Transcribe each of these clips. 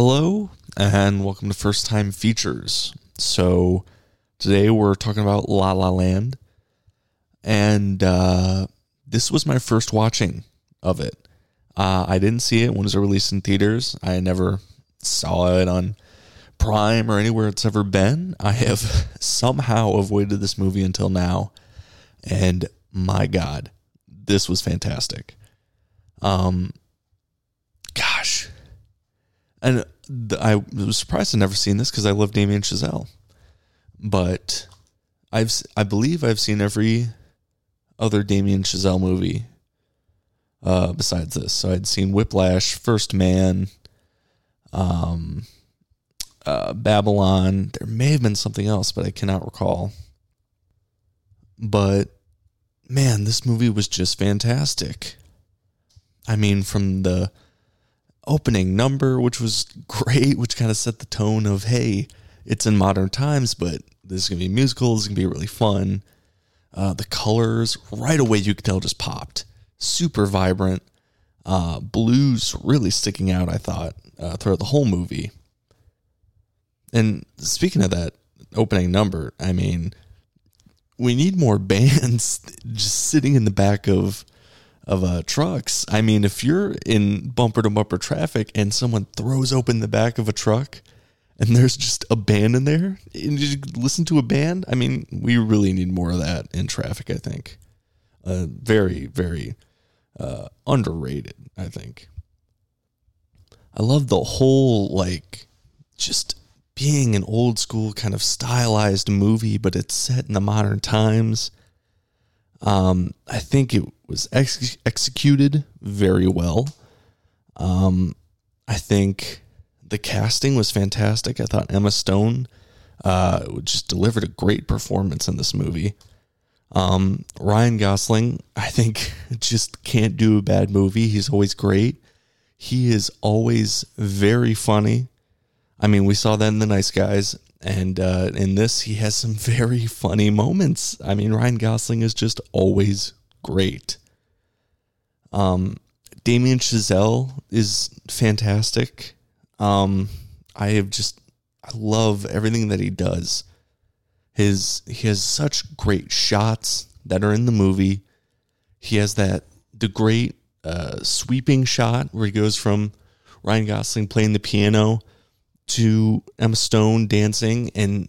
Hello, and welcome to First Time Features. So, today we're talking about La La Land, and uh, this was my first watching of it. Uh, I didn't see it when it was released in theaters. I never saw it on Prime or anywhere it's ever been. I have somehow avoided this movie until now, and my God, this was fantastic. Um, and I was surprised to never seen this because I love Damien Chazelle, but I've I believe I've seen every other Damien Chazelle movie uh, besides this. So I'd seen Whiplash, First Man, um, uh, Babylon. There may have been something else, but I cannot recall. But man, this movie was just fantastic. I mean, from the opening number, which was great, which kind of set the tone of, hey, it's in modern times, but this is going to be musical. This is going to be really fun. Uh, the colors, right away, you could tell just popped. Super vibrant. Uh, blues really sticking out, I thought, uh, throughout the whole movie. And speaking of that opening number, I mean, we need more bands just sitting in the back of of uh, trucks. I mean, if you're in bumper to bumper traffic and someone throws open the back of a truck and there's just a band in there and you listen to a band, I mean, we really need more of that in traffic, I think. Uh, very, very uh, underrated, I think. I love the whole, like, just being an old school kind of stylized movie, but it's set in the modern times. Um, I think it was ex- executed very well. Um, I think the casting was fantastic. I thought Emma Stone uh, just delivered a great performance in this movie. Um, Ryan Gosling, I think, just can't do a bad movie. He's always great. He is always very funny. I mean, we saw that in The Nice Guys, and uh, in this, he has some very funny moments. I mean, Ryan Gosling is just always great. Um, Damien Chazelle is fantastic. Um, I have just, I love everything that he does. His he has such great shots that are in the movie. He has that the great uh, sweeping shot where he goes from Ryan Gosling playing the piano to Emma Stone dancing and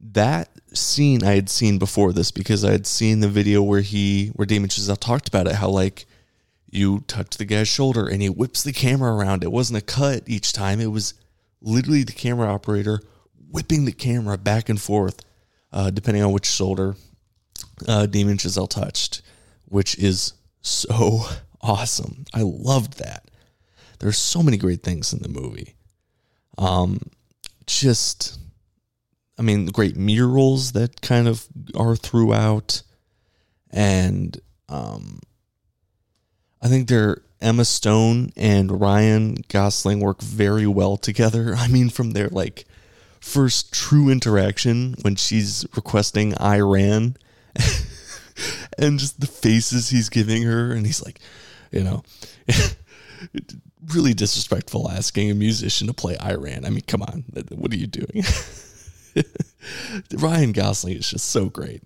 that scene I had seen before this because I had seen the video where he where Damien Chazelle talked about it how like you touch the guy's shoulder and he whips the camera around. It wasn't a cut each time. It was literally the camera operator whipping the camera back and forth, uh, depending on which shoulder uh, Damien Chazelle touched, which is so awesome. I loved that. There's so many great things in the movie. Um, just, I mean, the great murals that kind of are throughout, and um, I think they're Emma Stone and Ryan Gosling work very well together. I mean, from their like first true interaction when she's requesting I Ran and just the faces he's giving her, and he's like, you know, really disrespectful asking a musician to play I Ran. I mean, come on, what are you doing? Ryan Gosling is just so great.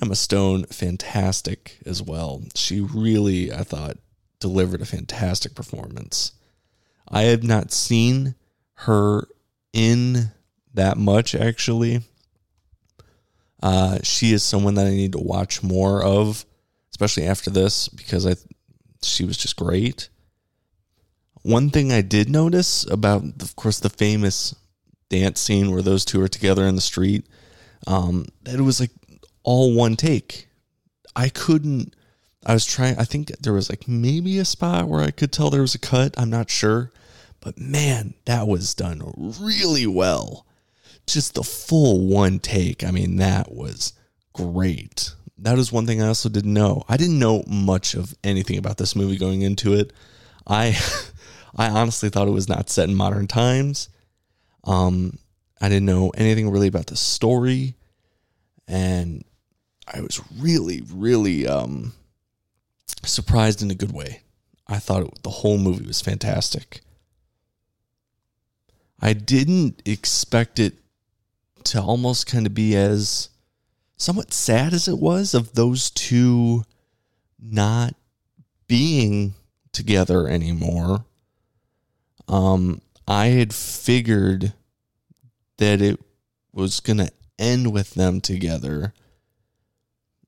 Emma Stone, fantastic as well. She really, I thought, delivered a fantastic performance. I have not seen her in that much actually. Uh, she is someone that I need to watch more of, especially after this because I she was just great. One thing I did notice about, of course, the famous dance scene where those two are together in the street, um, it was like all one take. I couldn't. I was trying. I think there was like maybe a spot where I could tell there was a cut. I'm not sure, but man, that was done really well. Just the full one take. I mean, that was great. That is one thing I also didn't know. I didn't know much of anything about this movie going into it. I I honestly thought it was not set in modern times. Um, I didn't know anything really about the story, and I was really, really um, surprised in a good way. I thought it, the whole movie was fantastic. I didn't expect it to almost kind of be as somewhat sad as it was of those two not being together anymore. Um, I had figured that it was going to end with them together.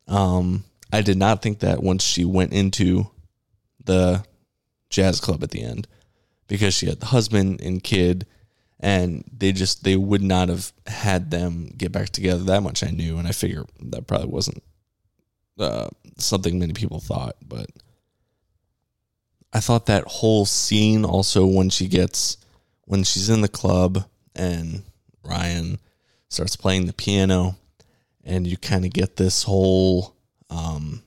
Um, I did not think that once she went into the jazz club at the end because she had the husband and kid and they just they would not have had them get back together that much i knew and i figure that probably wasn't uh, something many people thought but i thought that whole scene also when she gets when she's in the club and ryan starts playing the piano and you kind of get this whole um,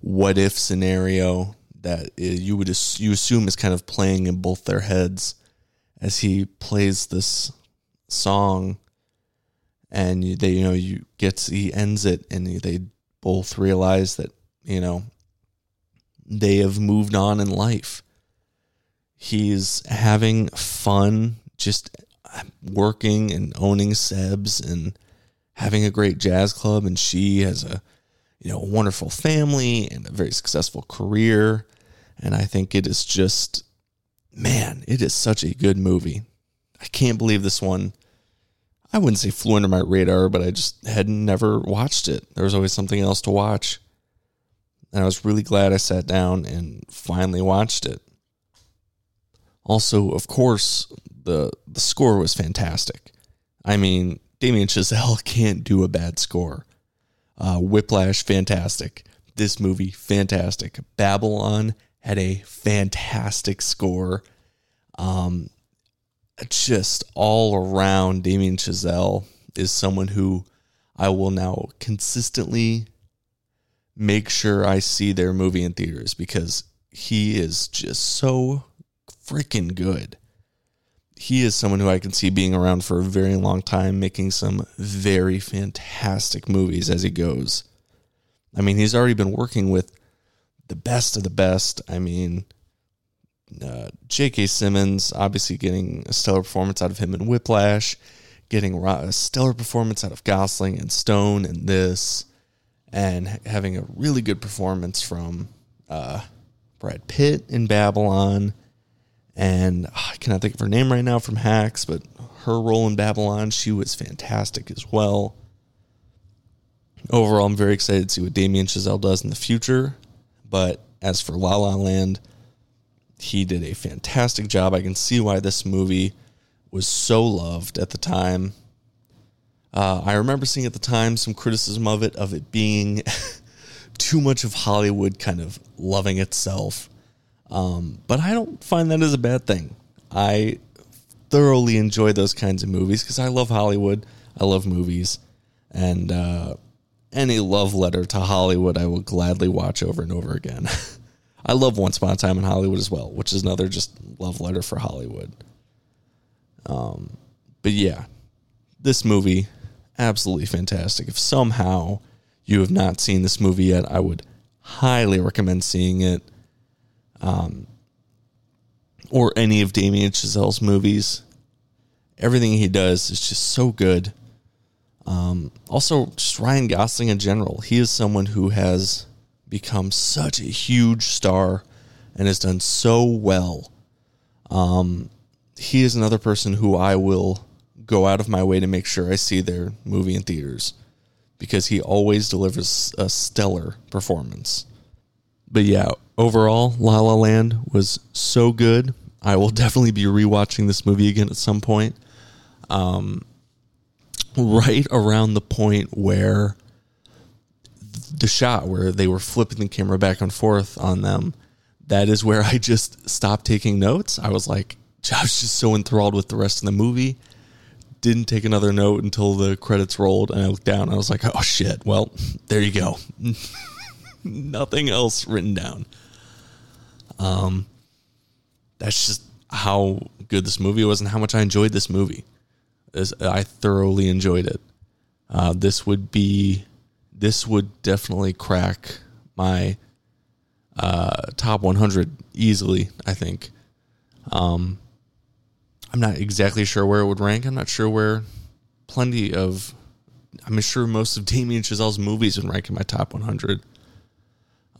what if scenario that you would you assume is kind of playing in both their heads as he plays this song and they you know you gets he ends it and they both realize that you know they have moved on in life he's having fun just working and owning Seb's and having a great jazz club and she has a you know wonderful family and a very successful career and i think it is just man, it is such a good movie. I can't believe this one. I wouldn't say flew under my radar, but I just had never watched it. There was always something else to watch. And I was really glad I sat down and finally watched it. Also, of course, the the score was fantastic. I mean, Damien Chazelle can't do a bad score. Uh, Whiplash, fantastic. This movie, fantastic. Babylon, had a fantastic score. Um, just all around, Damien Chazelle is someone who I will now consistently make sure I see their movie in theaters because he is just so freaking good. He is someone who I can see being around for a very long time, making some very fantastic movies as he goes. I mean, he's already been working with the best of the best. I mean, uh, J.K. Simmons obviously getting a stellar performance out of him in Whiplash, getting a stellar performance out of Gosling and Stone in this, and having a really good performance from uh, Brad Pitt in Babylon. And oh, I cannot think of her name right now from Hacks, but her role in Babylon, she was fantastic as well. Overall, I'm very excited to see what Damien Chazelle does in the future. But as for La La Land, he did a fantastic job. I can see why this movie was so loved at the time. Uh, I remember seeing at the time some criticism of it, of it being too much of Hollywood kind of loving itself. Um, but I don't find that as a bad thing. I thoroughly enjoy those kinds of movies because I love Hollywood. I love movies. And uh, any love letter to Hollywood I will gladly watch over and over again. I love Once Upon a Time in Hollywood as well, which is another just love letter for Hollywood. Um, but yeah, this movie absolutely fantastic. If somehow you have not seen this movie yet, I would highly recommend seeing it. Um, or any of Damien Chazelle's movies. Everything he does is just so good. Um, also, just Ryan Gosling in general. He is someone who has become such a huge star and has done so well. Um, he is another person who I will go out of my way to make sure I see their movie in theaters because he always delivers a stellar performance. But yeah, overall, La La Land was so good. I will definitely be rewatching this movie again at some point. Um, right around the point where the shot where they were flipping the camera back and forth on them, that is where I just stopped taking notes. I was like, I was just so enthralled with the rest of the movie. Didn't take another note until the credits rolled, and I looked down. I was like, "Oh shit!" Well, there you go. Nothing else written down. Um, that's just how good this movie was, and how much I enjoyed this movie. I thoroughly enjoyed it. Uh, this would be, this would definitely crack my uh, top 100 easily. I think. Um, I'm not exactly sure where it would rank. I'm not sure where plenty of. I'm sure most of Damien Chazelle's movies would rank in my top 100.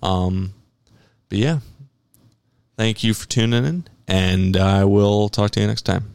Um, but yeah, thank you for tuning in, and I will talk to you next time.